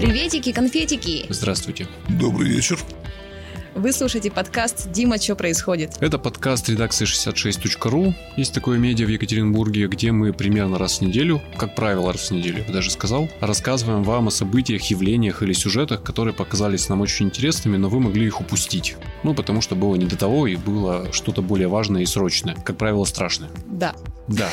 Приветики, конфетики! Здравствуйте. Добрый вечер. Вы слушаете подкаст «Дима, что происходит?». Это подкаст редакции 66.ru. Есть такое медиа в Екатеринбурге, где мы примерно раз в неделю, как правило раз в неделю, я бы даже сказал, рассказываем вам о событиях, явлениях или сюжетах, которые показались нам очень интересными, но вы могли их упустить. Ну, потому что было не до того и было что-то более важное и срочное. Как правило, страшное. Да. Да.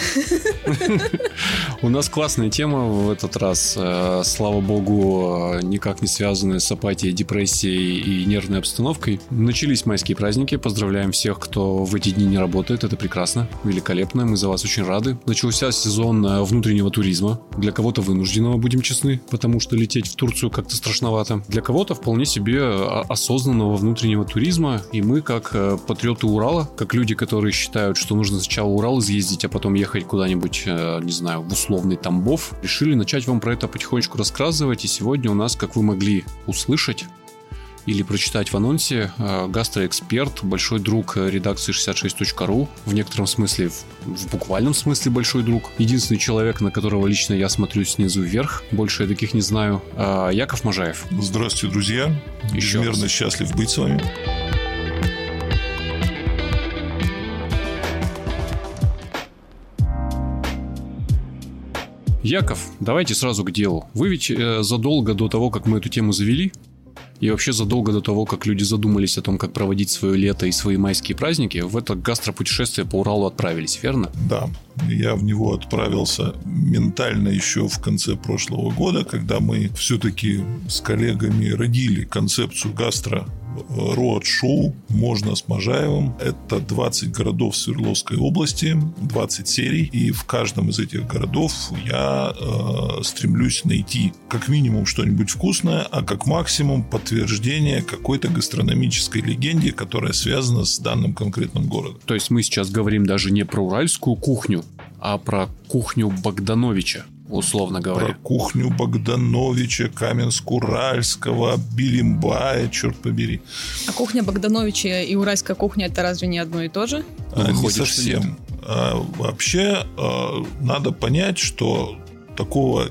У нас классная тема в этот раз. Э, слава богу, никак не связанная с апатией, депрессией и нервной обстановкой. Начались майские праздники. Поздравляем всех, кто в эти дни не работает. Это прекрасно, великолепно. Мы за вас очень рады. Начался сезон э, внутреннего туризма. Для кого-то вынужденного, будем честны, потому что лететь в Турцию как-то страшновато. Для кого-то вполне себе осознанного внутреннего туризма. И мы, как патриоты Урала, как люди, которые считают, что нужно сначала Урал изъездить, а потом ехать куда-нибудь, э, не знаю, в условный Тамбов, решили начать вам про это потихонечку рассказывать. И сегодня у нас, как вы могли услышать, или прочитать в анонсе, э, гастроэксперт, большой друг редакции 66.ru, в некотором смысле, в, в буквальном смысле большой друг, единственный человек, на которого лично я смотрю снизу вверх, больше я таких не знаю, э, Яков Можаев. Здравствуйте, друзья. Еще Безмерно раз. счастлив быть с вами. Яков, давайте сразу к делу. Вы ведь э, задолго до того, как мы эту тему завели, и вообще задолго до того, как люди задумались о том, как проводить свое лето и свои майские праздники, в это гастропутешествие по Уралу отправились, верно? Да, я в него отправился ментально еще в конце прошлого года, когда мы все-таки с коллегами родили концепцию гастро роад-шоу «Можно с Можаевым». Это 20 городов Свердловской области, 20 серий. И в каждом из этих городов я э, стремлюсь найти как минимум что-нибудь вкусное, а как максимум подтверждение какой-то гастрономической легенде, которая связана с данным конкретным городом. То есть мы сейчас говорим даже не про уральскую кухню, а про кухню Богдановича условно говоря. Про кухню Богдановича, Каменск-Уральского, Билимбая, черт побери. А кухня Богдановича и уральская кухня это разве не одно и то же? А, не совсем. А, вообще а, надо понять, что такого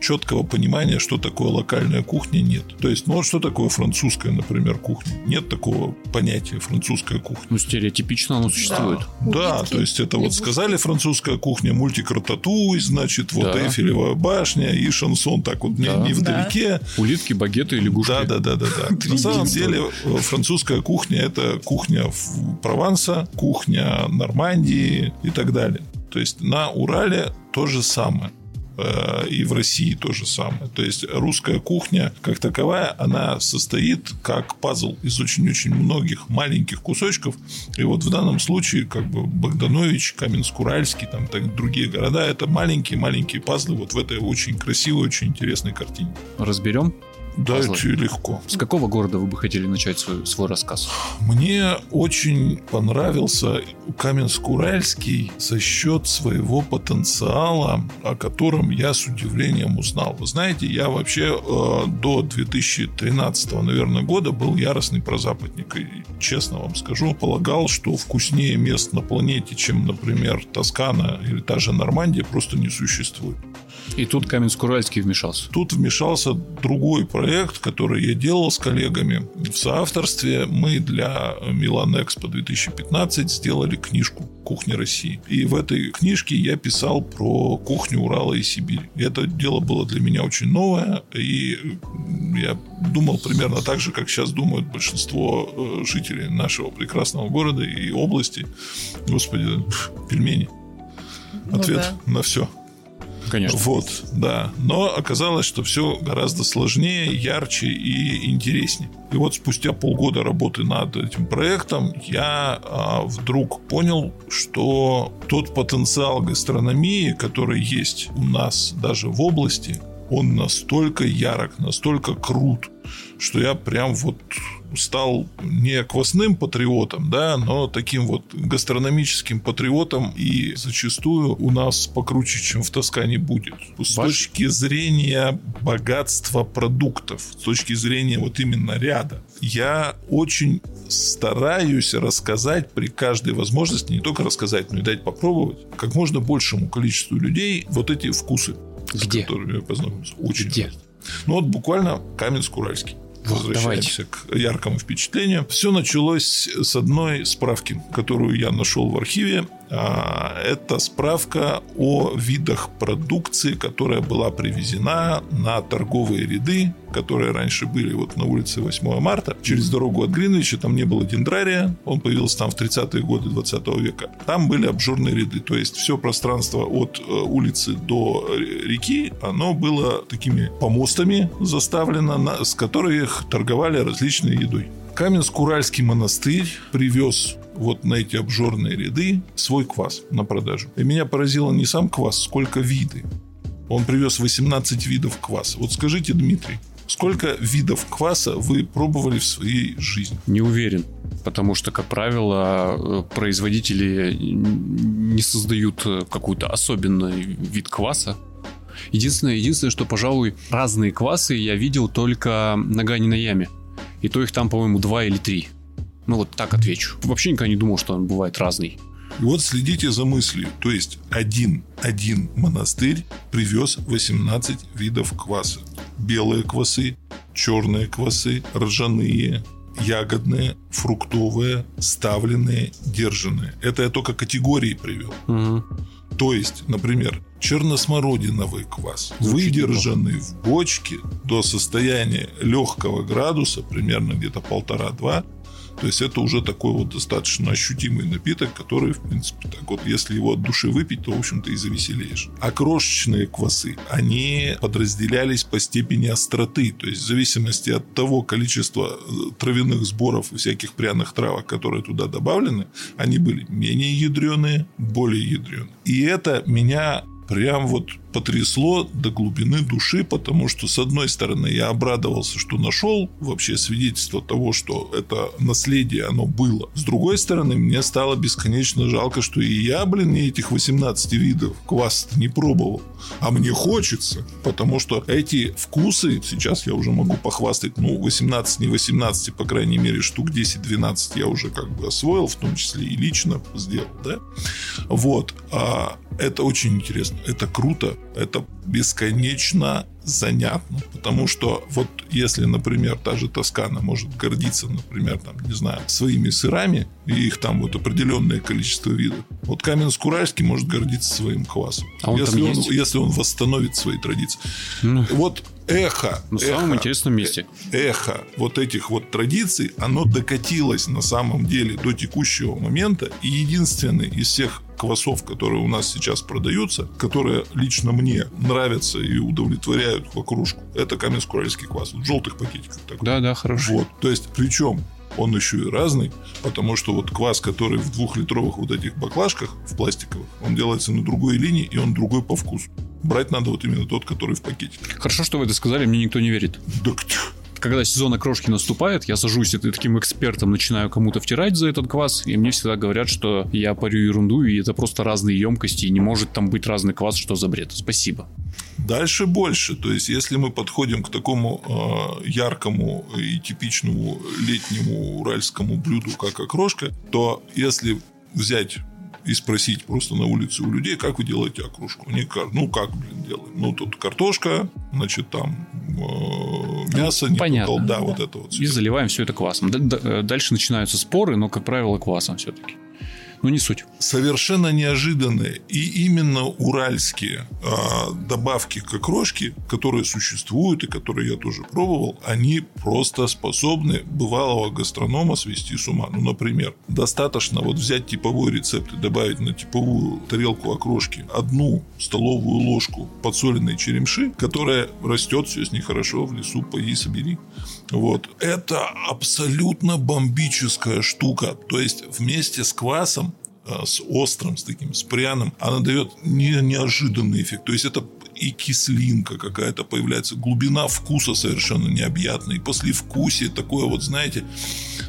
четкого понимания, что такое локальная кухня, нет. То есть, ну вот что такое французская, например, кухня? Нет такого понятия французская кухня. Ну, стереотипично оно существует. Да, да то есть, это вот сказали французская кухня, мультик Рататуй, значит, вот да. Эйфелева башня и шансон так вот да. не, не вдалеке. Да. Улитки, багеты и лягушки. Да, да, да, да. да. На самом деле, э, французская кухня – это кухня Прованса, кухня Нормандии и так далее. То есть, на Урале то же самое. Э, и в России то же самое. То есть русская кухня как таковая, она состоит как пазл из очень-очень многих маленьких кусочков. И вот в данном случае как бы Богданович, Каменск-Уральский, там так, другие города, это маленькие-маленькие пазлы вот в этой очень красивой, очень интересной картине. Разберем? Да, это легко. С какого города вы бы хотели начать свой, свой рассказ? Мне очень понравился Каменск-Уральский за счет своего потенциала, о котором я с удивлением узнал. Вы знаете, я вообще э, до 2013, наверное, года был яростный прозападник. И, честно вам скажу, полагал, что вкуснее мест на планете, чем, например, Тоскана или та же Нормандия, просто не существует. И тут Каменск-Уральский вмешался. Тут вмешался другой проект, который я делал с коллегами. В соавторстве мы для Милан Экспо 2015 сделали книжку «Кухня России». И в этой книжке я писал про кухню Урала и Сибири. Это дело было для меня очень новое, и я думал примерно так же, как сейчас думают большинство э, жителей нашего прекрасного города и области. Господи, пельмени. Ну Ответ ну, да. на все. Конечно. Вот, да. Но оказалось, что все гораздо сложнее, ярче и интереснее. И вот спустя полгода работы над этим проектом я а, вдруг понял, что тот потенциал гастрономии, который есть у нас даже в области, он настолько ярок, настолько крут, что я прям вот стал не квасным патриотом, да, но таким вот гастрономическим патриотом и зачастую у нас покруче, чем в Тоскане будет. С Ваш... точки зрения богатства продуктов, с точки зрения вот именно ряда, я очень стараюсь рассказать при каждой возможности, не только рассказать, но и дать попробовать как можно большему количеству людей вот эти вкусы, Где? с которыми я познакомился. Очень Где? Ну вот буквально Каменск-Уральский. Возвращаемся к яркому впечатлению. Все началось с одной справки, которую я нашел в архиве. А, это справка о видах продукции, которая была привезена на торговые ряды, которые раньше были вот на улице 8 марта. Через дорогу от Гринвича там не было дендрария. Он появился там в 30-е годы 20 века. Там были обжорные ряды. То есть все пространство от э, улицы до реки, оно было такими помостами заставлено, с которых торговали различной едой. Каменск-Уральский монастырь привез вот на эти обжорные ряды свой квас на продажу. И меня поразило не сам квас, сколько виды. Он привез 18 видов кваса. Вот скажите, Дмитрий, сколько видов кваса вы пробовали в своей жизни? Не уверен. Потому что, как правило, производители не создают какой-то особенный вид кваса. Единственное, единственное, что, пожалуй, разные квасы я видел только на Гане на Яме. И то их там, по-моему, два или три. Ну, вот так отвечу. Вообще никогда не думал, что он бывает разный. И вот следите за мыслью. То есть, один, один монастырь привез 18 видов кваса. Белые квасы, черные квасы, ржаные, ягодные, фруктовые, ставленные, держанные. Это я только категории привел. Угу. То есть, например, черносмородиновый квас, выдержанный в бочке до состояния легкого градуса, примерно где-то полтора-два, то есть это уже такой вот достаточно ощутимый напиток, который, в принципе, так вот, если его от души выпить, то, в общем-то, и завеселеешь. А крошечные квасы, они подразделялись по степени остроты. То есть в зависимости от того количества э, травяных сборов и всяких пряных травок, которые туда добавлены, они были менее ядреные, более ядреные. И это меня прям вот потрясло до глубины души, потому что, с одной стороны, я обрадовался, что нашел вообще свидетельство того, что это наследие, оно было. С другой стороны, мне стало бесконечно жалко, что и я, блин, не этих 18 видов кваса не пробовал. А мне хочется, потому что эти вкусы, сейчас я уже могу похвастать, ну, 18, не 18, по крайней мере, штук 10-12 я уже как бы освоил, в том числе и лично сделал, да. Вот. А это очень интересно, это круто, это бесконечно занятно, потому что вот если, например, та же Тоскана может гордиться, например, там, не знаю, своими сырами, и их там вот определенное количество видов, вот Каменск-Уральский может гордиться своим квасом. А он если, он, есть? если он восстановит свои традиции. Ну. Вот эхо. На эхо, самом интересном месте. Эхо вот этих вот традиций, оно докатилось на самом деле до текущего момента. И единственный из всех квасов, которые у нас сейчас продаются, которые лично мне нравятся и удовлетворяют вокружку, это каменск-уральский квас. В желтых пакетиках. Так. Да, да, хорошо. Вот. То есть, причем он еще и разный, потому что вот квас, который в двухлитровых вот этих баклажках, в пластиковых, он делается на другой линии, и он другой по вкусу. Брать надо вот именно тот, который в пакете. Хорошо, что вы это сказали, мне никто не верит. Да когда сезон окрошки наступает, я сажусь и таким экспертом начинаю кому-то втирать за этот квас, и мне всегда говорят, что я парю ерунду, и это просто разные емкости, и не может там быть разный квас, что за бред. Спасибо. Дальше больше. То есть, если мы подходим к такому э, яркому и типичному летнему уральскому блюду, как окрошка, то если взять и спросить просто на улице у людей, как вы делаете окружку. Они скажут, ну как, блин, делаем? Ну, тут картошка, значит, там э, мясо, ну, Понятно. да, вот это вот. И заливаем все это квасом. Дальше начинаются споры, но, как правило, квасом все-таки но не суть. Совершенно неожиданные и именно уральские э, добавки к окрошке, которые существуют и которые я тоже пробовал, они просто способны бывалого гастронома свести с ума. Ну, например, достаточно вот взять типовой рецепт и добавить на типовую тарелку окрошки одну столовую ложку подсоленной черемши, которая растет, все с ней хорошо, в лесу поди собери. Вот. Это абсолютно бомбическая штука. То есть вместе с квасом Э, с острым, с таким, с пряным, она дает не, неожиданный эффект. То есть это и кислинка какая-то появляется, глубина вкуса совершенно необъятная, и послевкусие такое вот, знаете,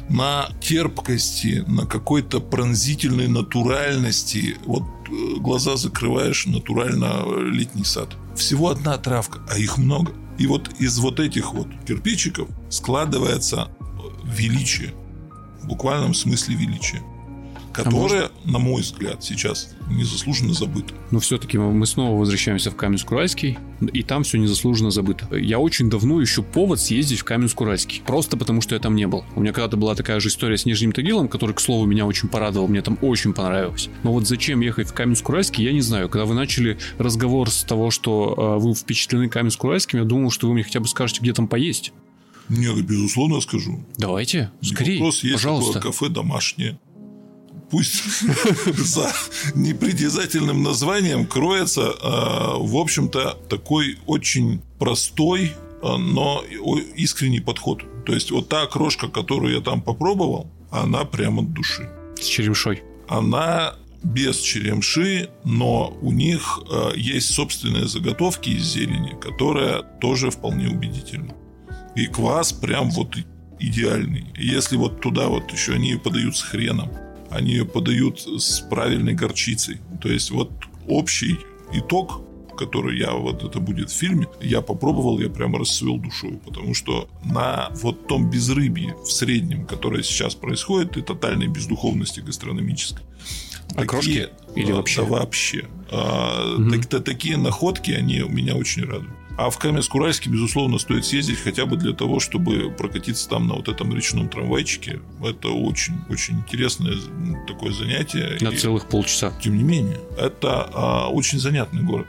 на терпкости, на какой-то пронзительной натуральности. Вот э, глаза закрываешь, натурально летний сад. Всего одна травка, а их много. И вот из вот этих вот кирпичиков складывается величие, в буквальном смысле величие. Которая, на мой взгляд, сейчас незаслуженно забыта. Но все-таки мы снова возвращаемся в Каменск-Уральский, и там все незаслуженно забыто. Я очень давно ищу повод съездить в Каменск-Уральский, просто потому что я там не был. У меня когда-то была такая же история с Нижним Тагилом, который, к слову, меня очень порадовал, мне там очень понравилось. Но вот зачем ехать в Каменск-Уральский, я не знаю. Когда вы начали разговор с того, что э, вы впечатлены Каменск-Уральским, я думал, что вы мне хотя бы скажете, где там поесть. Нет, безусловно, скажу. Давайте, скорее, Вопрос есть пожалуйста. кафе домашнее. Пусть за непритязательным названием кроется, э, в общем-то, такой очень простой, э, но искренний подход. То есть вот та крошка, которую я там попробовал, она прямо от души. С черемшой. Она без черемши, но у них э, есть собственные заготовки из зелени, которая тоже вполне убедительна. И квас прям вот идеальный. Если вот туда вот еще они подают с хреном, они ее подают с правильной горчицей. То есть вот общий итог который я вот это будет в фильме, я попробовал, я прямо расцвел душой, потому что на вот том безрыбье в среднем, которое сейчас происходит, и тотальной бездуховности гастрономической, а крошки? Или да, вообще? Да, вообще. А, угу. так, такие находки, они меня очень радуют. А в Каменск-Уральске, безусловно, стоит съездить хотя бы для того, чтобы прокатиться там на вот этом речном трамвайчике. Это очень-очень интересное такое занятие. На и, целых полчаса. Тем не менее, это а, очень занятный город.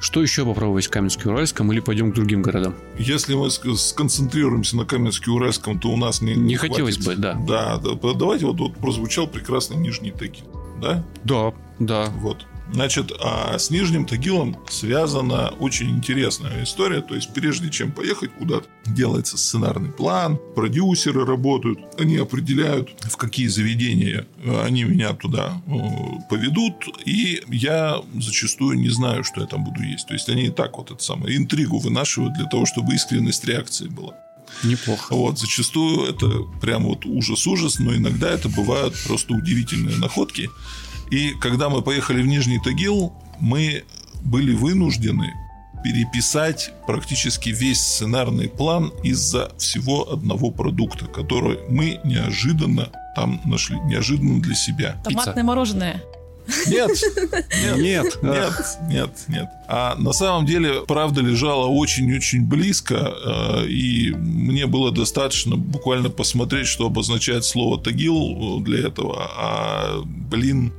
Что еще попробовать в Каменске-Уральском или пойдем к другим городам? Если мы сконцентрируемся на Каменске-Уральском, то у нас не, не, не хотелось бы, да. Да, да. Давайте вот, вот прозвучал прекрасный Нижний Тагил, да? Да, да. Вот. Значит, а с Нижним Тагилом связана очень интересная история. То есть, прежде чем поехать куда-то, делается сценарный план, продюсеры работают, они определяют, в какие заведения э, они меня туда э, поведут, и я зачастую не знаю, что я там буду есть. То есть, они и так вот это самое интригу вынашивают для того, чтобы искренность реакции была. Неплохо. Вот, зачастую это прям вот ужас-ужас, но иногда это бывают просто удивительные находки. И когда мы поехали в Нижний Тагил, мы были вынуждены переписать практически весь сценарный план из-за всего одного продукта, который мы неожиданно там нашли, неожиданно для себя. Томатное Пицца. мороженое. Нет, нет, нет, нет, нет. А на самом деле правда лежала очень-очень близко, э, и мне было достаточно буквально посмотреть, что обозначает слово «тагил» для этого, а, блин,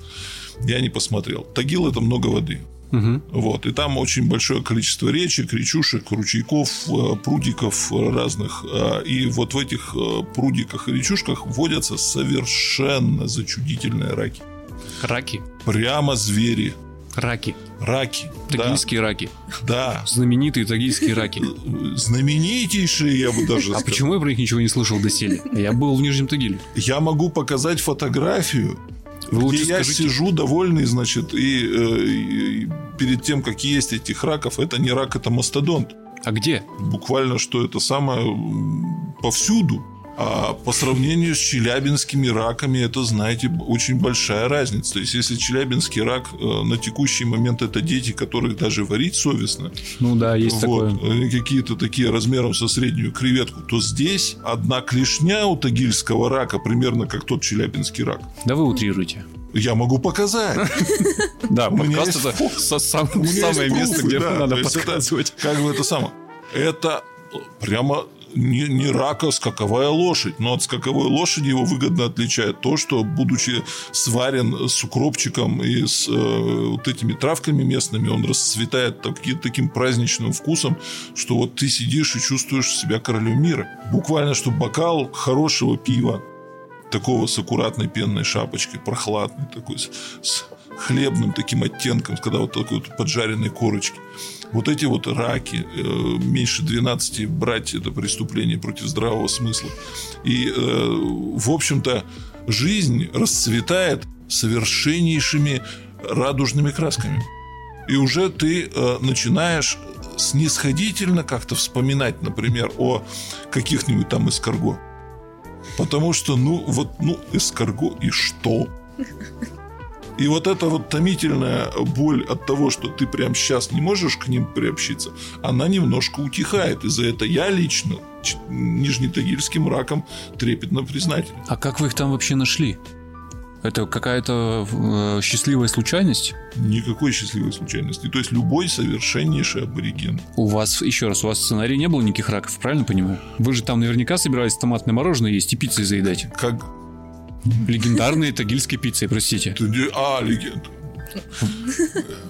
я не посмотрел. Тагил – это много воды. Угу. Вот. И там очень большое количество речек, речушек, ручейков, э, прудиков разных. Э, и вот в этих прудиках и речушках водятся совершенно зачудительные раки. Раки? Прямо звери. Раки. Раки. Тагильские да. раки. Да. Знаменитые тагильские раки. Знаменитейшие, я бы даже сказал. А почему я про них ничего не слышал доселе? Я был в Нижнем Тагиле. Я могу показать фотографию, Вы где я скажите... сижу довольный, значит, и, э, и перед тем, как есть этих раков, это не рак, это мастодонт. А где? Буквально, что это самое повсюду. А по сравнению с челябинскими раками, это, знаете, очень большая разница. То есть, если челябинский рак э, на текущий момент это дети, которых даже варить совестно. Ну да, есть вот, такое. Какие-то такие размером со среднюю креветку. То здесь одна клешня у тагильского рака примерно как тот челябинский рак. Да вы утрируете. Я могу показать. Да, подкаст это самое место, где надо показывать. Как бы это самое. Это прямо не, не рака, а скаковая лошадь. Но от скаковой лошади его выгодно отличает то, что, будучи сварен с укропчиком и с э, вот этими травками местными, он расцветает таки, таким праздничным вкусом, что вот ты сидишь и чувствуешь себя королем мира. Буквально, что бокал хорошего пива, такого с аккуратной пенной шапочкой, прохладный такой, с, с хлебным таким оттенком, когда вот такой вот поджаренной корочки. Вот эти вот раки, э, меньше 12 брать это преступление против здравого смысла. И, э, в общем-то, жизнь расцветает совершеннейшими радужными красками. И уже ты э, начинаешь снисходительно как-то вспоминать, например, о каких-нибудь там эскарго. Потому что, ну, вот, ну, эскарго и что? И вот эта вот томительная боль от того, что ты прямо сейчас не можешь к ним приобщиться, она немножко утихает. И за это я лично нижнетагильским раком трепетно признателен. А как вы их там вообще нашли? Это какая-то э, счастливая случайность? Никакой счастливой случайности. То есть любой совершеннейший абориген. У вас, еще раз, у вас в сценарии не было никаких раков, правильно понимаю? Вы же там наверняка собирались томатное мороженое есть и пиццей заедать. Как... Легендарные тагильские пиццы, простите. А, легенд.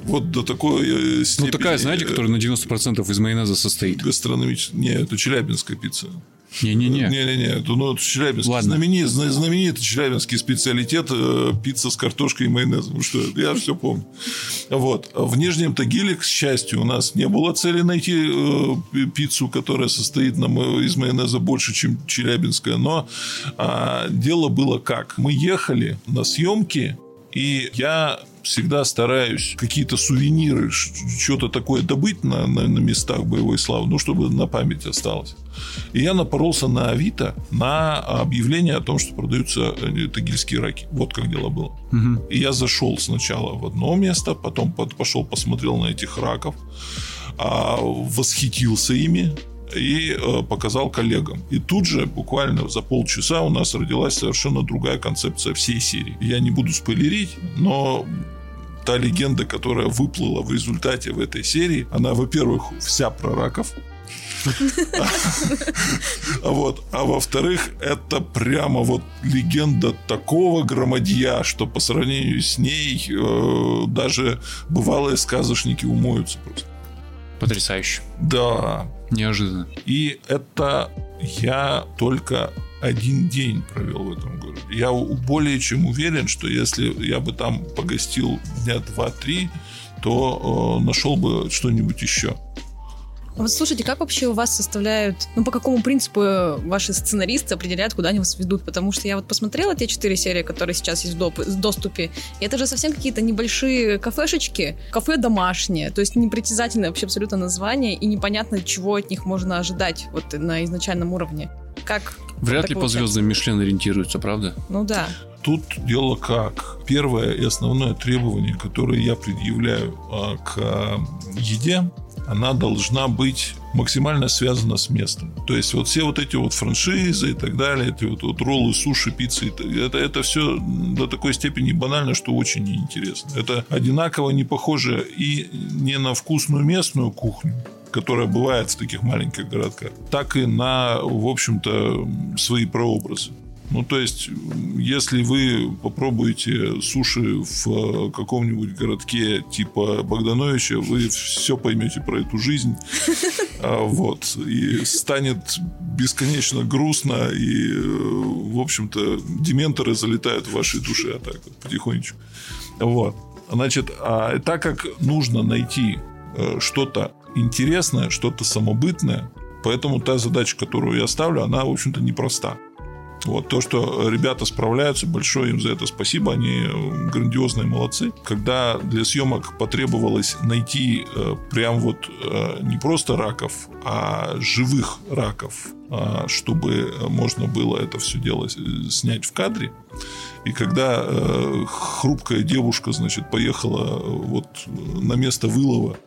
Вот до такой степени... Ну, такая, знаете, которая на 90% из майонеза состоит. Гастрономическая. Не, это челябинская пицца. Не-не-не. Не-не-не, это ну, Челябинск. Ладно. Знаменит, знаменитый челябинский специалитет э, пицца с картошкой и майонезом. Ну что, я все помню. Вот. В Нижнем Тагиле, к счастью, у нас не было цели найти э, пиццу, которая состоит на, из майонеза больше, чем челябинская. Но а, дело было как? Мы ехали на съемки, и я всегда стараюсь какие-то сувениры, что-то такое добыть на, на, на местах боевой славы, ну, чтобы на память осталось. И я напоролся на Авито на объявление о том, что продаются э, тагильские раки. Вот как дело было. Угу. И я зашел сначала в одно место, потом пошел посмотрел на этих раков, а, восхитился ими, и э, показал коллегам. И тут же, буквально за полчаса, у нас родилась совершенно другая концепция всей серии. Я не буду спойлерить, но та легенда, которая выплыла в результате в этой серии, она, во-первых, вся про раков, вот. А во-вторых, это прямо вот легенда такого громадья, что по сравнению с ней э, даже бывалые сказочники умоются просто. Потрясающе. Да. Неожиданно. И это я только один день провел в этом городе. Я более чем уверен, что если я бы там погостил дня два-три, то э, нашел бы что-нибудь еще. Вот слушайте, как вообще у вас составляют, ну по какому принципу ваши сценаристы определяют, куда они вас ведут? Потому что я вот посмотрела те четыре серии, которые сейчас есть в, доп- в доступе, и это же совсем какие-то небольшие кафешечки, кафе домашнее, то есть непритязательное вообще абсолютно название, и непонятно, чего от них можно ожидать вот на изначальном уровне. Как Вряд ли по звездам Мишлен ориентируются, правда? Ну да. Тут дело как. Первое и основное требование, которое я предъявляю а, к еде, она должна быть максимально связана с местом. То есть вот все вот эти вот франшизы и так далее, эти вот, вот роллы, суши, пиццы, это, это все до такой степени банально, что очень неинтересно. Это одинаково не похоже и не на вкусную местную кухню, которая бывает в таких маленьких городках, так и на, в общем-то, свои прообразы. Ну, то есть, если вы попробуете суши в э, каком-нибудь городке типа Богдановича, вы все поймете про эту жизнь. А, вот. И станет бесконечно грустно, и, э, в общем-то, дементоры залетают в ваши души, а так вот, потихонечку. Вот. Значит, а так как нужно найти э, что-то интересное, что-то самобытное, поэтому та задача, которую я ставлю, она, в общем-то, непроста. Вот то, что ребята справляются, большое им за это спасибо, они грандиозные молодцы. Когда для съемок потребовалось найти э, прям вот э, не просто раков, а живых раков, э, чтобы можно было это все дело э, снять в кадре. И когда э, хрупкая девушка, значит, поехала э, вот на место вылова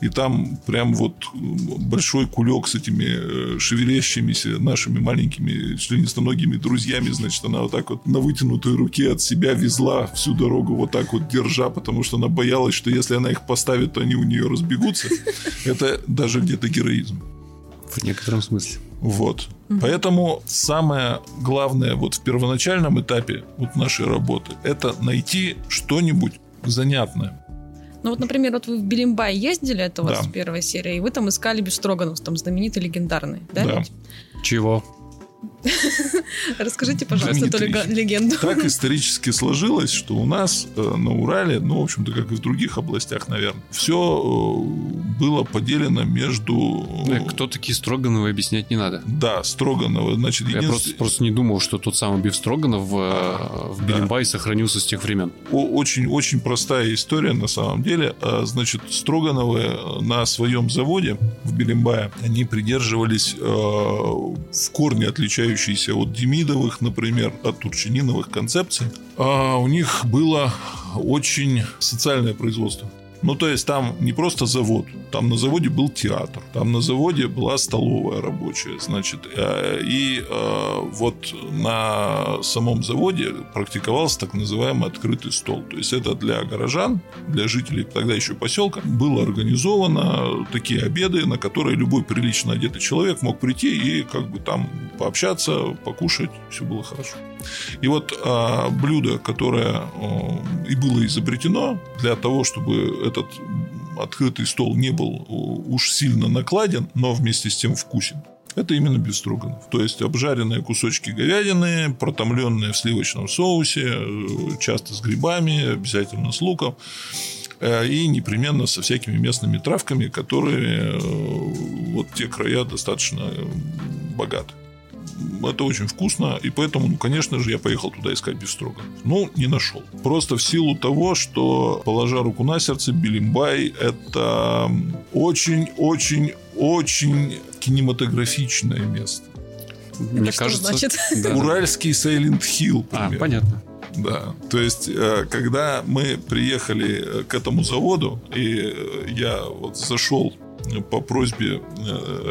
и там прям вот большой кулек с этими э, шевелящимися нашими маленькими членистоногими друзьями, значит, она вот так вот на вытянутой руке от себя везла всю дорогу вот так вот держа, потому что она боялась, что если она их поставит, то они у нее разбегутся. Это даже где-то героизм. В некотором смысле. Вот. Поэтому самое главное вот в первоначальном этапе вот нашей работы это найти что-нибудь занятное. Ну вот, например, вот вы в Белимбай ездили, это у вас да. первая серия, и вы там искали Бестроганов, там знаменитый, легендарный, да? Да. Ведь? Чего? Расскажите, пожалуйста, эту легенду. Так исторически сложилось, что у нас э, на Урале, ну, в общем-то, как и в других областях, наверное, все э, было поделено между... Э, кто такие Строгановы, объяснять не надо. Да, Строгановы, значит... Я просто, просто не думал, что тот самый Биф Строганов в, в Белимбае сохранился с тех времен. Очень-очень простая история на самом деле. Значит, Строгановы на своем заводе в Белимбае, они придерживались в корне отличающихся отличающиеся от Демидовых, например, от Турчининовых концепций. А у них было очень социальное производство. Ну, то есть там не просто завод, там на заводе был театр, там на заводе была столовая рабочая, значит, э, и э, вот на самом заводе практиковался так называемый открытый стол. То есть это для горожан, для жителей тогда еще поселка было организовано такие обеды, на которые любой прилично одетый человек мог прийти и как бы там пообщаться, покушать, все было хорошо. И вот а, блюдо, которое и было изобретено для того, чтобы этот открытый стол не был уж сильно накладен, но вместе с тем вкусен. Это именно бестроганов. То есть обжаренные кусочки говядины, протомленные в сливочном соусе, э, часто с грибами, обязательно с луком э, и непременно со всякими местными травками, которые э, вот те края достаточно богаты это очень вкусно, и поэтому, ну, конечно же, я поехал туда искать бифстроган. Ну, не нашел. Просто в силу того, что, положа руку на сердце, Билимбай – это очень-очень-очень кинематографичное место. Мне это кажется, значит? Да. Уральский Silent Hill. А, понятно. Да, то есть, э, когда мы приехали э, к этому заводу, и э, я вот зашел по просьбе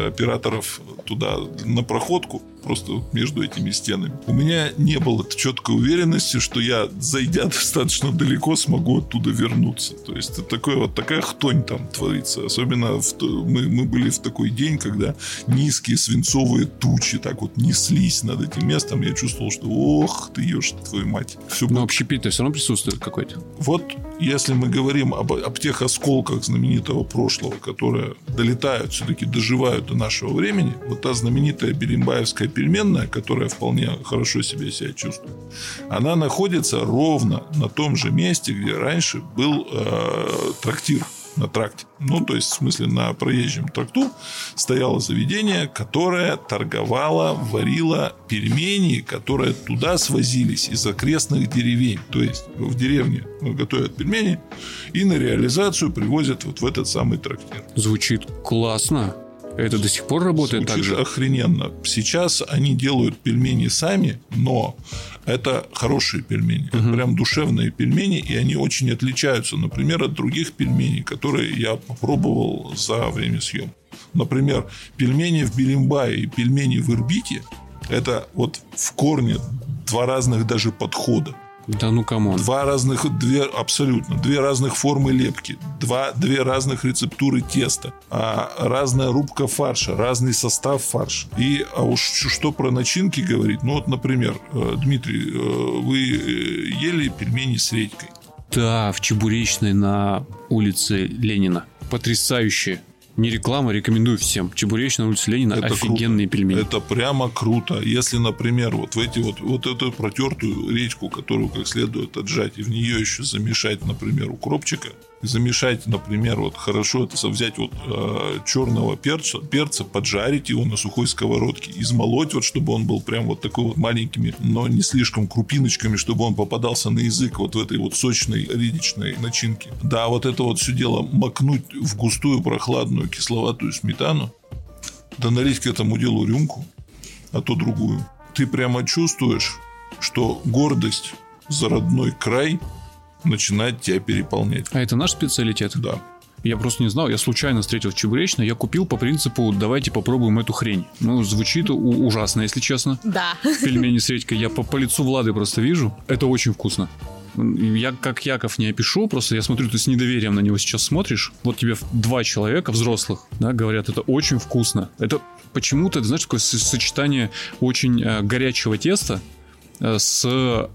операторов туда на проходку, просто между этими стенами. У меня не было четкой уверенности, что я, зайдя достаточно далеко, смогу оттуда вернуться. То есть, это такое, вот такая хтонь там творится. Особенно в, мы, мы были в такой день, когда низкие свинцовые тучи так вот неслись над этим местом. Я чувствовал, что ох ты, ешь твою мать. Все Но общепит-то все равно присутствует какой-то. Вот если мы говорим об, об тех осколках знаменитого прошлого, которые долетают, все-таки доживают до нашего времени, вот та знаменитая Беримбаевская пельменная, которая вполне хорошо себе себя чувствует, она находится ровно на том же месте, где раньше был э, трактир на тракте. Ну, то есть, в смысле, на проезжем тракту стояло заведение, которое торговало, варило пельмени, которые туда свозились из окрестных деревень. То есть, в деревне готовят пельмени и на реализацию привозят вот в этот самый трактир. Звучит классно. Это до сих пор работает Звучит так же? охрененно. Сейчас они делают пельмени сами, но это хорошие пельмени. Угу. Это прям душевные пельмени, и они очень отличаются, например, от других пельменей, которые я попробовал за время съемки. Например, пельмени в Билимбае и пельмени в Ирбите – это вот в корне два разных даже подхода. Да ну come on. Два разных, две, абсолютно, две разных формы лепки, два, две разных рецептуры теста, а, разная рубка фарша, разный состав фарша. И а уж что про начинки говорить, ну вот, например, э, Дмитрий, э, вы э, ели пельмени с редькой? Да, в Чебуречной на улице Ленина. Потрясающие. Не реклама, рекомендую всем. Чебуречная улица Ленина это офигенные круто. пельмени. Это прямо круто. Если, например, вот в эти вот, вот эту протертую речку, которую как следует отжать, и в нее еще замешать, например, укропчика, замешать, например, вот хорошо это взять вот э, черного перца, перца, поджарить его на сухой сковородке, измолоть вот, чтобы он был прям вот такой вот маленькими, но не слишком крупиночками, чтобы он попадался на язык вот в этой вот сочной редичной начинке. Да, вот это вот все дело макнуть в густую прохладную кисловатую сметану, да налить к этому делу рюмку, а то другую. Ты прямо чувствуешь, что гордость за родной край – начинает тебя переполнять. А это наш специалитет? Да. Я просто не знал, я случайно встретил в Чебуречной, я купил по принципу «давайте попробуем эту хрень». Ну, звучит у- ужасно, если честно. Да. Пельмени с редькой я по, по лицу Влады просто вижу. Это очень вкусно. Я как Яков не опишу, просто я смотрю, ты с недоверием на него сейчас смотришь. Вот тебе два человека взрослых, да, говорят, это очень вкусно. Это почему-то, ты знаешь, такое сочетание очень э, горячего теста с, э,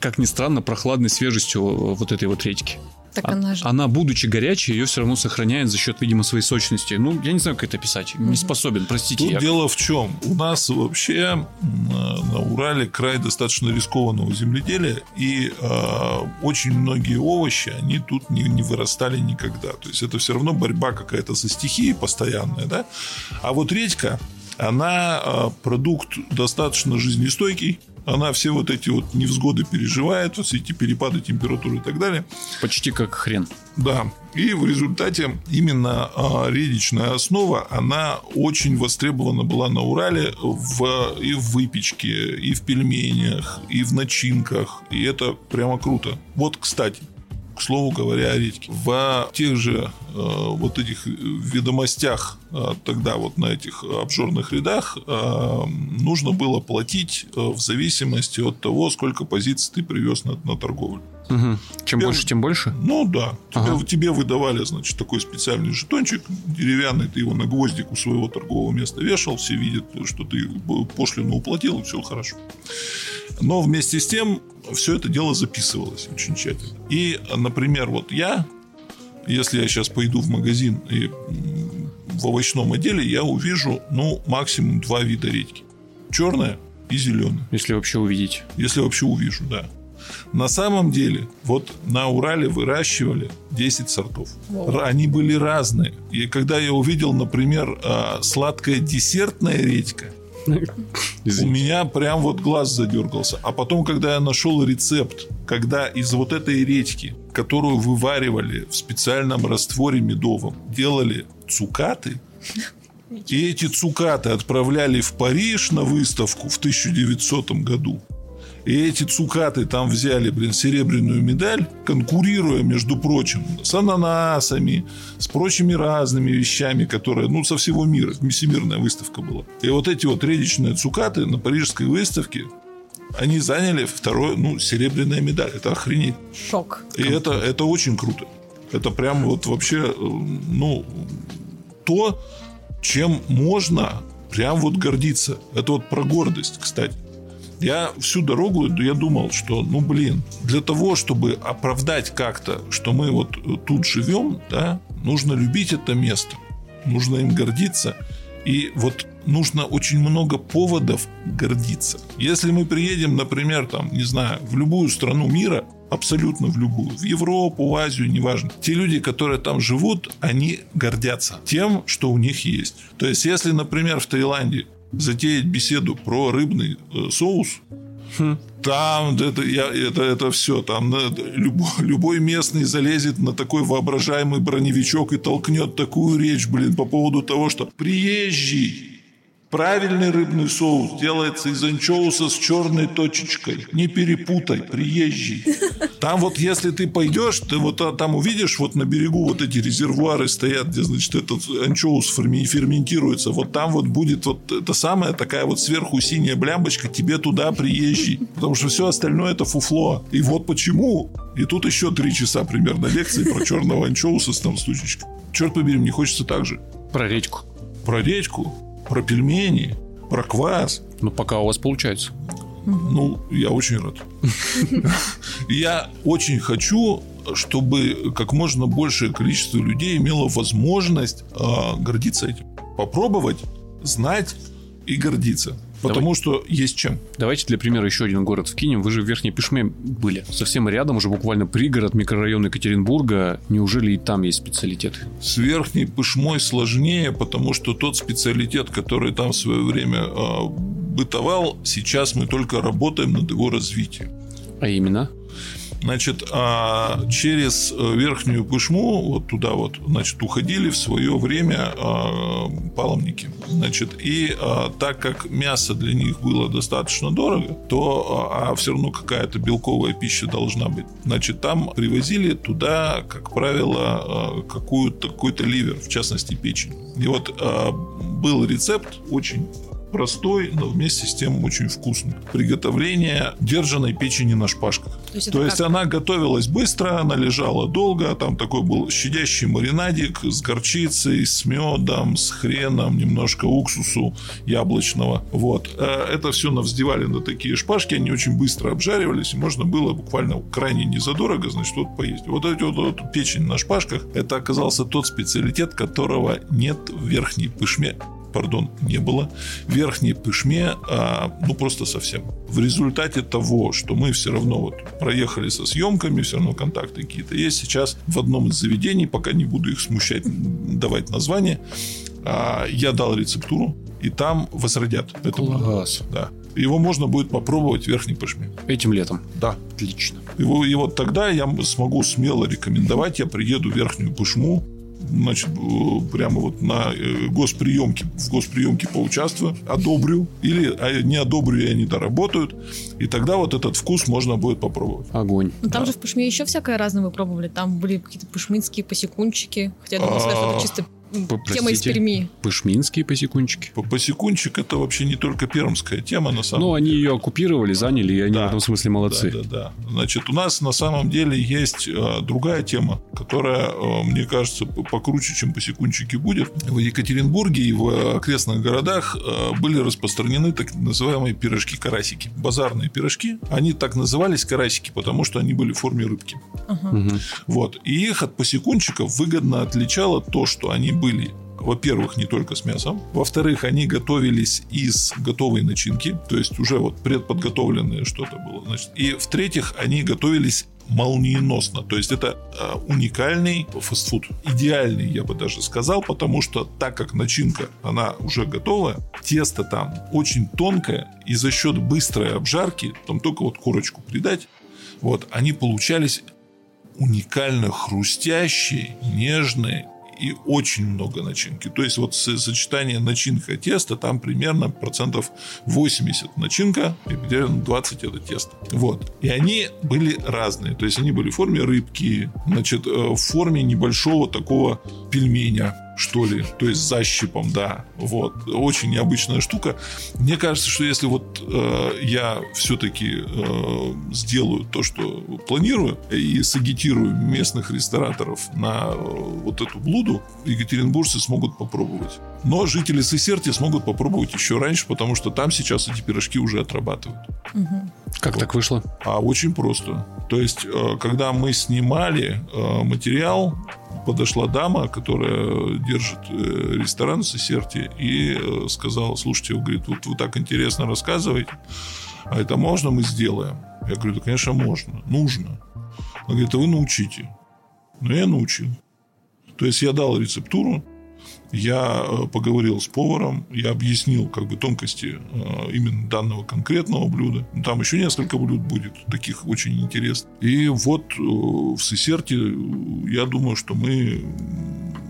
как ни странно, прохладной свежестью э, вот этой вот редьки. Так она же. Она, будучи горячей, ее все равно сохраняет за счет, видимо, своей сочности. Ну, я не знаю, как это писать. Не способен, простите. Тут я... дело в чем? У нас вообще на Урале край достаточно рискованного земледелия, и э, очень многие овощи, они тут не, не вырастали никогда. То есть, это все равно борьба какая-то со стихией постоянная, да? А вот редька, она э, продукт достаточно жизнестойкий, она все вот эти вот невзгоды переживает, вот все эти перепады температуры и так далее. Почти как хрен. Да. И в результате именно а, редичная основа, она очень востребована была на Урале в, и в выпечке, и в пельменях, и в начинках. И это прямо круто. Вот, кстати, к слову говоря, о редьке. В тех же э, вот этих ведомостях э, тогда вот на этих обжорных рядах э, нужно было платить э, в зависимости от того, сколько позиций ты привез на, на торговлю. Угу. Чем тебе, больше, тем больше? Ну да. Ага. Тебе, тебе выдавали, значит, такой специальный жетончик деревянный, ты его на гвоздик у своего торгового места вешал, все видят, что ты пошлину уплатил, и все хорошо. Но вместе с тем все это дело записывалось очень тщательно. И, например, вот я, если я сейчас пойду в магазин и в овощном отделе, я увижу, ну, максимум два вида редьки. Черная и зеленая. Если вообще увидеть. Если вообще увижу, да. На самом деле, вот на Урале выращивали 10 сортов. Wow. Они были разные. И когда я увидел, например, а, сладкая десертная редька, у меня прям вот глаз задергался. А потом, когда я нашел рецепт, когда из вот этой редьки, которую вываривали в специальном растворе медовом, делали цукаты, и эти цукаты отправляли в Париж на выставку в 1900 году. И эти цукаты там взяли, блин, серебряную медаль, конкурируя, между прочим, с ананасами, с прочими разными вещами, которые, ну, со всего мира. Всемирная выставка была. И вот эти вот редичные цукаты на парижской выставке они заняли второе, ну, серебряная медаль. Это охренеть. Шок. И это, это очень круто. Это прям вот вообще, э, ну, то, чем можно прям вот гордиться. Это вот про гордость, кстати. Я всю дорогу я думал, что, ну, блин, для того, чтобы оправдать как-то, что мы вот тут живем, да, нужно любить это место, нужно им гордиться. И вот нужно очень много поводов гордиться. Если мы приедем, например, там, не знаю, в любую страну мира, абсолютно в любую, в Европу, в Азию, неважно. Те люди, которые там живут, они гордятся тем, что у них есть. То есть, если, например, в Таиланде затеять беседу про рыбный э, соус, хм. там это, я, это, это все, там любой, любой местный залезет на такой воображаемый броневичок и толкнет такую речь, блин, по поводу того, что приезжий Правильный рыбный соус делается из анчоуса с черной точечкой. Не перепутай, приезжий. Там вот, если ты пойдешь, ты вот а, там увидишь, вот на берегу вот эти резервуары стоят, где, значит, этот анчоус ферментируется. Вот там вот будет вот эта самая такая вот сверху синяя блямбочка, тебе туда приезжий. Потому что все остальное это фуфло. И вот почему. И тут еще три часа примерно лекции про черного анчоуса с там стучечкой. Черт побери, мне хочется так же. Про редьку. Про редьку про пельмени, про квас. Ну, пока у вас получается. Ну, я очень рад. Я очень хочу, чтобы как можно большее количество людей имело возможность а, гордиться этим. Попробовать, знать и гордиться. Потому Давай. что есть чем. Давайте для примера еще один город вкинем. Вы же в Верхней Пешме были. Совсем рядом, уже буквально пригород, микрорайон Екатеринбурга. Неужели и там есть специалитет? С Верхней Пышмой сложнее, потому что тот специалитет, который там в свое время э, бытовал, сейчас мы только работаем над его развитием. А именно? Значит, а через э, верхнюю пышму, вот туда вот, значит, уходили в свое время а, паломники. Значит, и а, так как мясо для них было достаточно дорого, то а, все равно какая-то белковая пища должна быть. Значит, там привозили туда, как правило, какую-то, какой-то ливер, в частности, печень. И вот был рецепт очень простой, но вместе с тем очень вкусный. Приготовление держанной печени на шпажках. То есть, То есть она готовилась быстро, она лежала долго, там такой был щадящий маринадик с горчицей, с медом, с хреном, немножко уксусу яблочного. Вот. Э, это все навздевали на такие шпажки, они очень быстро обжаривались, и можно было буквально крайне незадорого, значит, вот поесть. Вот эти вот, вот печень на шпажках, это оказался тот специалитет, которого нет в верхней пышме пардон, не было, в верхней пышме, а, ну, просто совсем. В результате того, что мы все равно вот проехали со съемками, все равно контакты какие-то есть, сейчас в одном из заведений, пока не буду их смущать, давать название, а, я дал рецептуру, и там возродят это Класс. Да. Его можно будет попробовать в верхней пышме. Этим летом? Да. Отлично. Его, и вот тогда я смогу смело рекомендовать, я приеду в верхнюю пышму, значит, э, прямо вот на э, госприемке, в госприемке поучаствую, одобрю, или а, не одобрю, и они доработают, и тогда вот этот вкус можно будет попробовать. Огонь. Ну, там же в Пушме еще всякое разное вы пробовали. Там были какие-то пушминские посекунчики. Хотя, я думаю, что это А, чисто П- тема из простите? Перми. Пышминские посекунчики. По- Посекунчик это вообще не только пермская тема, на самом Ну, они деле. ее оккупировали, заняли, и они Да. в этом смысле молодцы. Да, да, да. Значит, у нас на самом деле есть э, другая тема, которая, э, мне кажется, покруче, чем посекунчики будет. В Екатеринбурге и в окрестных городах э, были распространены так называемые пирожки-карасики. Базарные пирожки. Они так назывались карасики, потому что они были в форме рыбки. Мгм. Вот. И их от посекунчиков выгодно отличало то, что они были во-первых, не только с мясом. Во-вторых, они готовились из готовой начинки, то есть уже вот предподготовленное что-то было. Значит. И в-третьих, они готовились молниеносно. То есть это э, уникальный фастфуд. Идеальный, я бы даже сказал, потому что так как начинка, она уже готовая, тесто там очень тонкое, и за счет быстрой обжарки, там только вот корочку придать, вот, они получались уникально хрустящие, нежные и очень много начинки. То есть вот со- сочетание начинка теста там примерно процентов 80 начинка и примерно 20 это тесто. Вот. И они были разные. То есть они были в форме рыбки, значит, э, в форме небольшого такого пельменя что ли, то есть защипом, да, вот, очень необычная штука. Мне кажется, что если вот э, я все-таки э, сделаю то, что планирую, и сагитирую местных рестораторов на э, вот эту блюду, екатеринбуржцы смогут попробовать. Но жители Сесерти смогут попробовать еще раньше, потому что там сейчас эти пирожки уже отрабатывают. Как так вышло? А очень просто. То есть, э, когда мы снимали э, материал, подошла дама, которая держит э, ресторан в Сесерте, и э, сказала, слушайте, говорит, вот вы так интересно рассказываете, а это можно мы сделаем? Я говорю, да, конечно, можно, нужно. Она говорит, а вы научите. Ну, я научил. То есть, я дал рецептуру, я э, поговорил с поваром, я объяснил как бы тонкости э, именно данного конкретного блюда. Ну, Там еще несколько блюд будет, таких очень интересных. И вот э, в Сесерте я думаю, что мы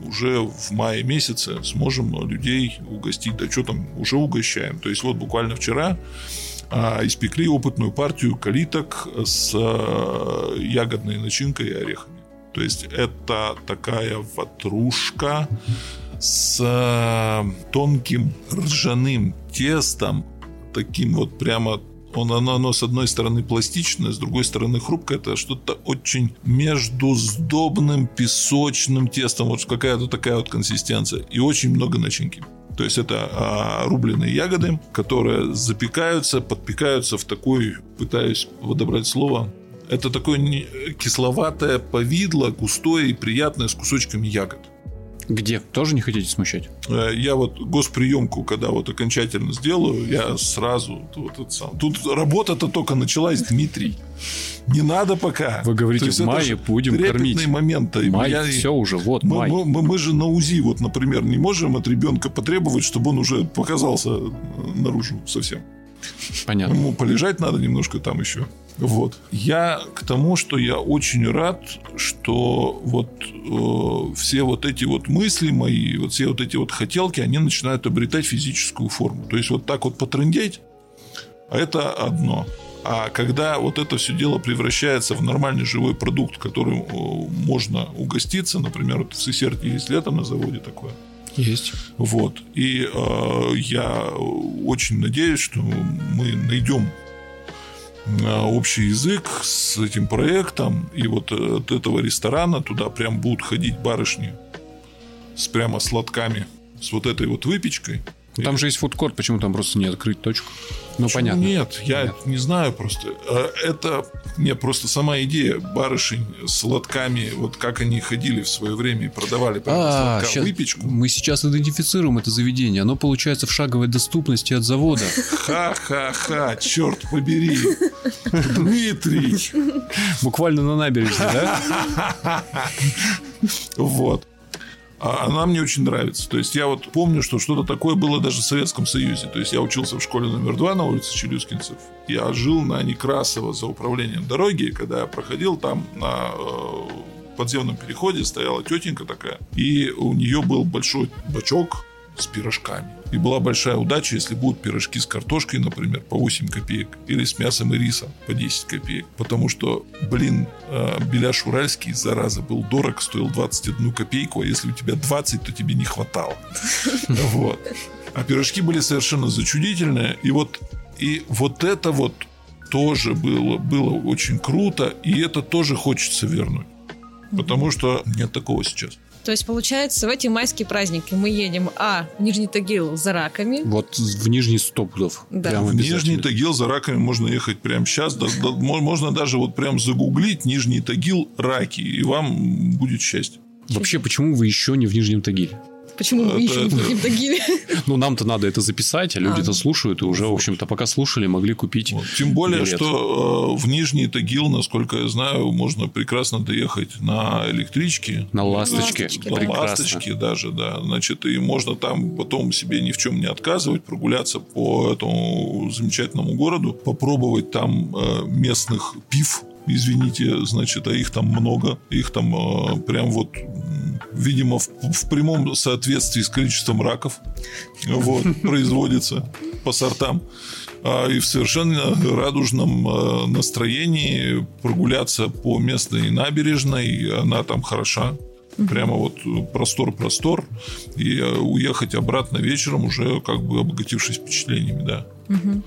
уже в мае месяце сможем людей угостить. Да что там, уже угощаем. То есть вот буквально вчера а, испекли опытную партию калиток с ягодной начинкой и орехами. То есть это такая ватрушка с э, тонким ржаным тестом, таким вот прямо он, оно, оно с одной стороны пластичное, с другой стороны хрупкое. Это что-то очень между сдобным песочным тестом. Вот какая-то такая вот консистенция. И очень много начинки. То есть это а, рубленые ягоды, которые запекаются, подпекаются в такой, пытаюсь подобрать слово, это такое кисловатое повидло, густое и приятное с кусочками ягод. Где? Тоже не хотите смущать? Э, Я вот госприемку, когда вот окончательно сделаю, я сразу вот этот сам. Тут работа-то только началась, Дмитрий. Не надо пока. Вы говорите, в это мае будем кормить. моменты. Май, Я- все уже, вот мы, май. мы- мы- мы же на УЗИ, вот, например, не можем от ребенка потребовать, чтобы он уже показался наружу совсем. Понятно. Ему полежать надо немножко там еще. Вот. Я к тому, что я очень рад, что вот э, все вот эти вот мысли мои, вот все вот эти вот хотелки, они начинают обретать физическую форму. То есть вот так вот потрындеть, это одно. А когда вот это все дело превращается в нормальный живой продукт, которым э, можно угоститься, например, вот в Сесерте есть лето на заводе такое, Есть. вот. И э, я очень надеюсь, что мы найдем общий язык с этим проектом. И вот от этого ресторана туда прям будут ходить барышни с прямо сладками, с вот этой вот выпечкой. Там же есть фудкорт, почему там просто не открыть точку? Ну, Почему понятно. Нет, я не знаю просто. Э, Это мне просто сама идея барышень с сладками, вот как они ходили в свое время и продавали А, щас- выпечку. мы сейчас идентифицируем это заведение. Оно получается в шаговой доступности от завода. Ха-ха-ха, черт побери. Дмитрий. Буквально на набережной, да? Вот. А она мне очень нравится. То есть я вот помню, что что-то такое было даже в Советском Союзе. То есть я учился в школе номер два на улице Челюскинцев. Я жил на Некрасово за управлением дороги. Когда я проходил там на э, подземном переходе стояла тетенька такая, и у нее был большой бачок с пирожками. И была большая удача, если будут пирожки с картошкой, например, по 8 копеек, или с мясом и рисом по 10 копеек. Потому что, блин, э, беляш уральский, зараза, был дорог, стоил 21 копейку, а если у тебя 20, то тебе не хватало. Вот. А пирожки были совершенно зачудительные. И вот, и вот это вот тоже было, было очень круто, и это тоже хочется вернуть. Потому что нет такого сейчас. То есть, получается, в эти майские праздники мы едем, а, в Нижний Тагил за раками. Вот в Нижний Стопудов. Да. Прям В Нижний. Тагил за раками можно ехать прямо сейчас. Да- да- мо- можно даже вот прям загуглить Нижний Тагил раки, и вам будет счастье. Вообще, почему вы еще не в Нижнем Тагиле? Почему мы в это- Нижнем Тагиле? Ну, нам-то надо это записать, а люди-то А. слушают, и уже, в общем-то, пока слушали, могли купить. Тем более, что э, в Нижний Тагил, насколько я знаю, можно прекрасно доехать на электричке. На ласточке. На ласточке даже, да. Значит, и можно там потом себе ни в чем не отказывать, прогуляться по этому замечательному городу, попробовать там э, местных пив. Извините, значит, а их там много. Их там э, прям вот, видимо, в, в прямом соответствии с количеством раков вот, производится по сортам. А, И в совершенно радужном э, настроении прогуляться по местной набережной. Она там хороша. Прямо вот простор-простор. И э, уехать обратно вечером уже как бы обогатившись впечатлениями, да. Мгм.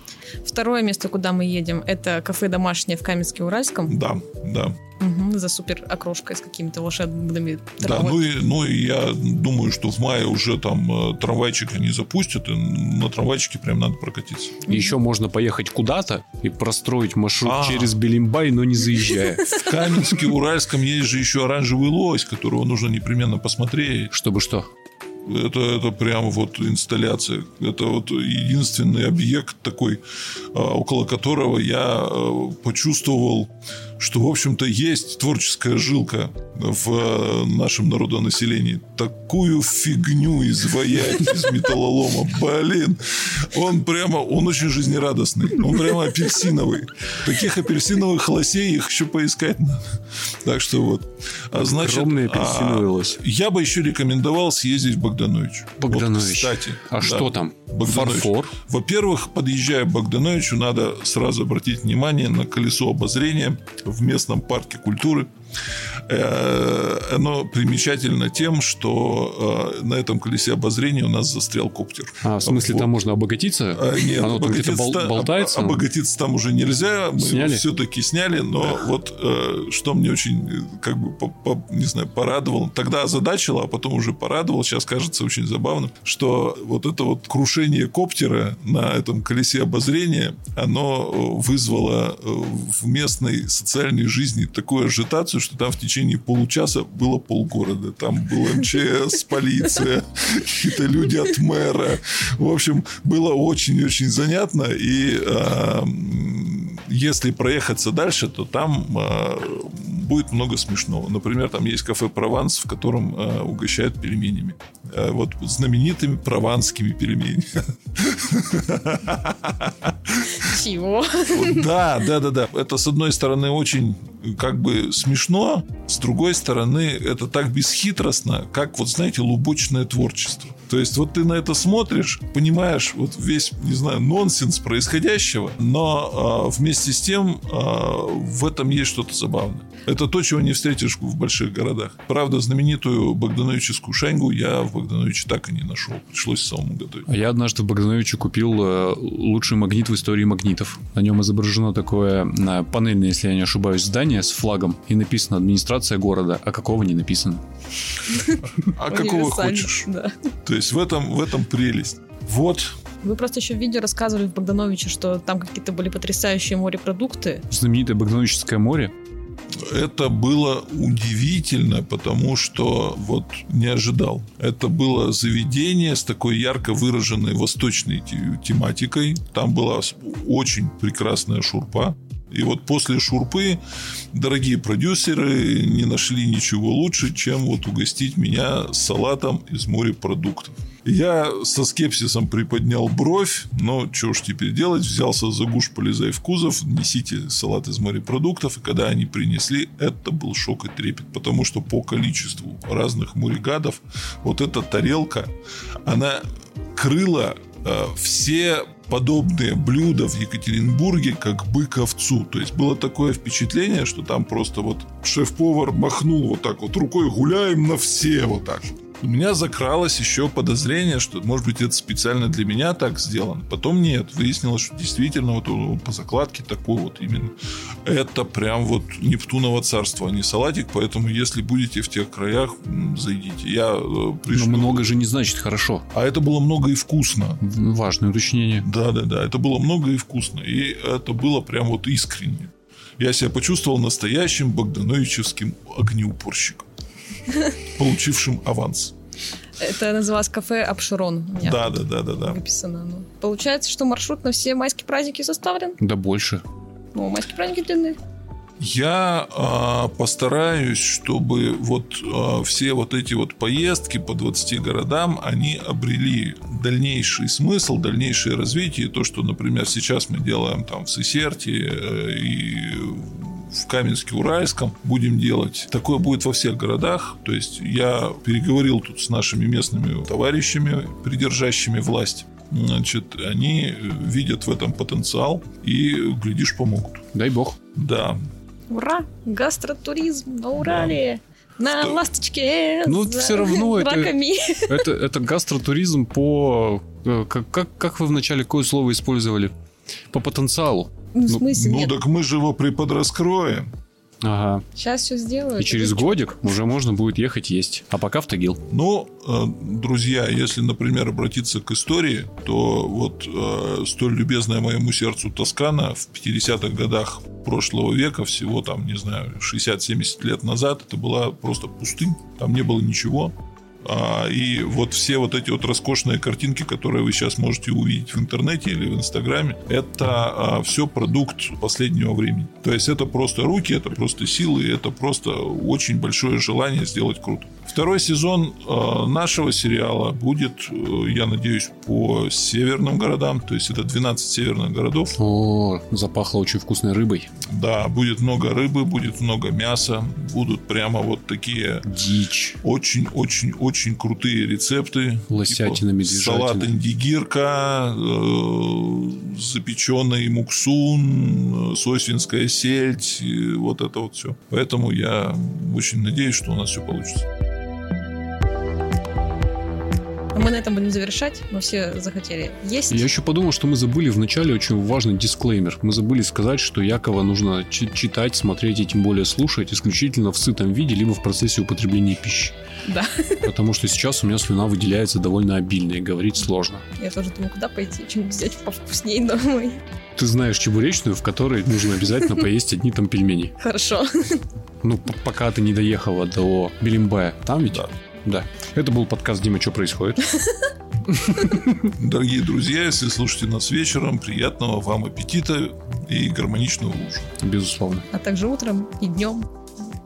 Второе место, куда мы едем, это кафе домашнее в Каменске-Уральском. Да, да. Мгм, За супер окрошкой с какими-то волшебными Да, травой. ну и, ну и я думаю, что в мае уже там э, трамвайчик не запустят, и на трамвайчике прям надо прокатиться. Еще можно поехать куда-то и простроить маршрут А. через Белимбай, но не заезжая. В Каменске, Уральском есть же еще оранжевый лось, которого нужно непременно посмотреть. Чтобы что? Это, это прям вот инсталляция. Это вот единственный объект такой, а, около которого я а, почувствовал, что, в общем-то, есть творческая жилка в а, нашем народонаселении. Такую фигню изваять из металлолома. Блин, он прямо, он очень жизнерадостный. Он прямо апельсиновый. Таких апельсиновых лосей их еще поискать надо. Так что вот. А значит, Огромный а, апельсиновый лось. я бы еще рекомендовал съездить в Богданович. Богданович. Вот, кстати. А да. что там? Богданович. Фарфор? Во-первых, подъезжая к Богдановичу, надо сразу обратить внимание на колесо обозрения в местном парке культуры. Э, Оно примечательно тем, что э, на этом колесе обозрения у нас застрял коптер. А, в смысле, Вот. там можно обогатиться? А, Нет, Оно там обогатиться бол- та- болтается? об- Обогатиться там уже нельзя. Мы Сняли? все-таки сняли, но вот э, что мне очень, э, как бы, по- по- не знаю, порадовало. Тогда озадачило, а потом уже порадовало. Сейчас кажется очень забавным, что вот это вот крушение коптера на этом колесе обозрения, оно э, вызвало э, в местной социальной жизни такую ажитацию, что там в течение получаса было полгорода. Там был МЧС, полиция, какие-то люди от мэра. В общем, было очень-очень занятно. И м, если проехаться дальше, то там а, будет много смешного. Например, там есть кафе «Прованс», в котором а, угощают пельменями. А, вот знаменитыми прованскими пельменями. Чего? Да, да, да, да. Это, с одной стороны, очень как бы смешно, с другой стороны, это так бесхитростно, как, вот знаете, лубочное творчество. То есть, вот ты на это смотришь, понимаешь вот весь, не знаю, нонсенс происходящего, но а, вместе с тем а, в этом есть что-то забавное. Это то, чего не встретишь в больших городах. Правда, знаменитую богдановическую шаньгу я в Богдановиче так и не нашел. Пришлось самому готовить. А я однажды в Богдановиче купил э, лучший магнит в истории магнитов. На нем изображено такое э, панельное, если я не ошибаюсь, здание с флагом. И написано «Администрация города». А какого не написано? А какого хочешь? То есть в этом, в этом прелесть. Вот. Вы просто еще в видео рассказывали в Богдановиче, что там какие-то были потрясающие морепродукты. Знаменитое Богдановическое море. Это было удивительно, потому что вот не ожидал. Это было заведение с такой ярко выраженной восточной те- тематикой. Там была очень прекрасная шурпа. И вот после шурпы дорогие продюсеры не нашли ничего лучше, чем вот угостить меня салатом из морепродуктов. Я со скепсисом приподнял бровь, но что ж теперь делать, взялся за гуш, полезай в кузов, несите салат из морепродуктов, и когда они принесли, это был шок и трепет, потому что по количеству разных муригадов вот эта тарелка, она крыла э, все подобные блюда в Екатеринбурге как бык овцу. То есть было такое впечатление, что там просто вот шеф-повар махнул вот так вот рукой, гуляем на все вот так вот у меня закралось еще подозрение, что, может быть, это специально для меня так сделано. Потом нет. Выяснилось, что действительно вот по закладке такой вот именно. Это прям вот Нептуново царство, а не салатик. Поэтому, если будете в тех краях, зайдите. Я э, пришлю... Но много же не значит хорошо. А это было много и вкусно. Важное уточнение. Да, да, да. Это было много и вкусно. И это было прям вот искренне. Я себя почувствовал настоящим Богдановичевским огнеупорщиком получившим аванс. Это называлось кафе Обширон. Да, да, да, да, да. Выписано. Ну. Получается, что маршрут на все майские праздники составлен? Да больше. Ну, майские праздники длинные. Я э, постараюсь, чтобы вот э, все вот эти вот поездки по 20 городам, они обрели дальнейший смысл, дальнейшее развитие. То, что, например, сейчас мы делаем там в Сесерте э, и в Каменске-Уральском будем делать. Такое будет во всех городах. То есть я переговорил тут с нашими местными товарищами, придержащими власть. Значит, они видят в этом потенциал и, глядишь, помогут. Дай бог. Да. Ура! Гастротуризм на Урале! Да. На Что? ласточке. Ну, все равно это, это, это гастротуризм по... Э, как, как, как вы вначале какое слово использовали? По потенциалу. Ну, в смысле, ну, нет. так мы же его преподраскроем. Ага. Сейчас все сделаю. И через годик уже можно будет ехать есть. А пока в Тагил. Ну, э, друзья, если, например, обратиться к истории, то вот э, столь любезная моему сердцу Тоскана в 50-х годах прошлого века, всего там, не знаю, 60-70 лет назад, это была просто пустынь. Там не было ничего. А, и вот все вот эти вот роскошные картинки, которые вы сейчас можете увидеть в интернете или в Инстаграме, это а, все продукт последнего времени. То есть это просто руки, это просто силы, это просто очень большое желание сделать круто. Второй сезон э, нашего сериала будет, э, я надеюсь, по северным городам. То есть это 12 северных городов. О, запахло очень вкусной рыбой. Да, будет много рыбы, будет много мяса. Будут прямо вот такие... Дичь. Очень-очень-очень крутые рецепты. Лосятина, типа медвежатина. Салат индигирка, э, запеченный муксун, сосинская сельдь, вот это вот все. Поэтому я очень надеюсь, что у нас все получится. Мы на этом будем завершать. Мы все захотели есть. Я еще подумал, что мы забыли в начале очень важный дисклеймер. Мы забыли сказать, что Якова нужно читать, смотреть и тем более слушать исключительно в сытом виде, либо в процессе употребления пищи. Да. Потому что сейчас у меня слюна выделяется довольно обильно, и говорить сложно. Я тоже думаю, куда пойти, чем взять повкуснее домой. Ты знаешь чебуречную, в которой нужно обязательно поесть одни там пельмени. Хорошо. Ну, пока ты не доехала до Белимбая, там ведь? Да. Да. Это был подкаст Дима, что происходит? Дорогие друзья, если слушаете нас вечером, приятного вам аппетита и гармоничного ужина. Безусловно. А также утром и днем.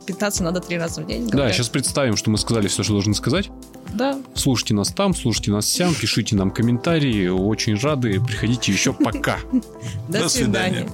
Питаться надо три раза в день. Да, сейчас представим, что мы сказали все, что должны сказать. Да. Слушайте нас там, слушайте нас сям, пишите нам комментарии. Очень рады. Приходите еще. Пока. До свидания.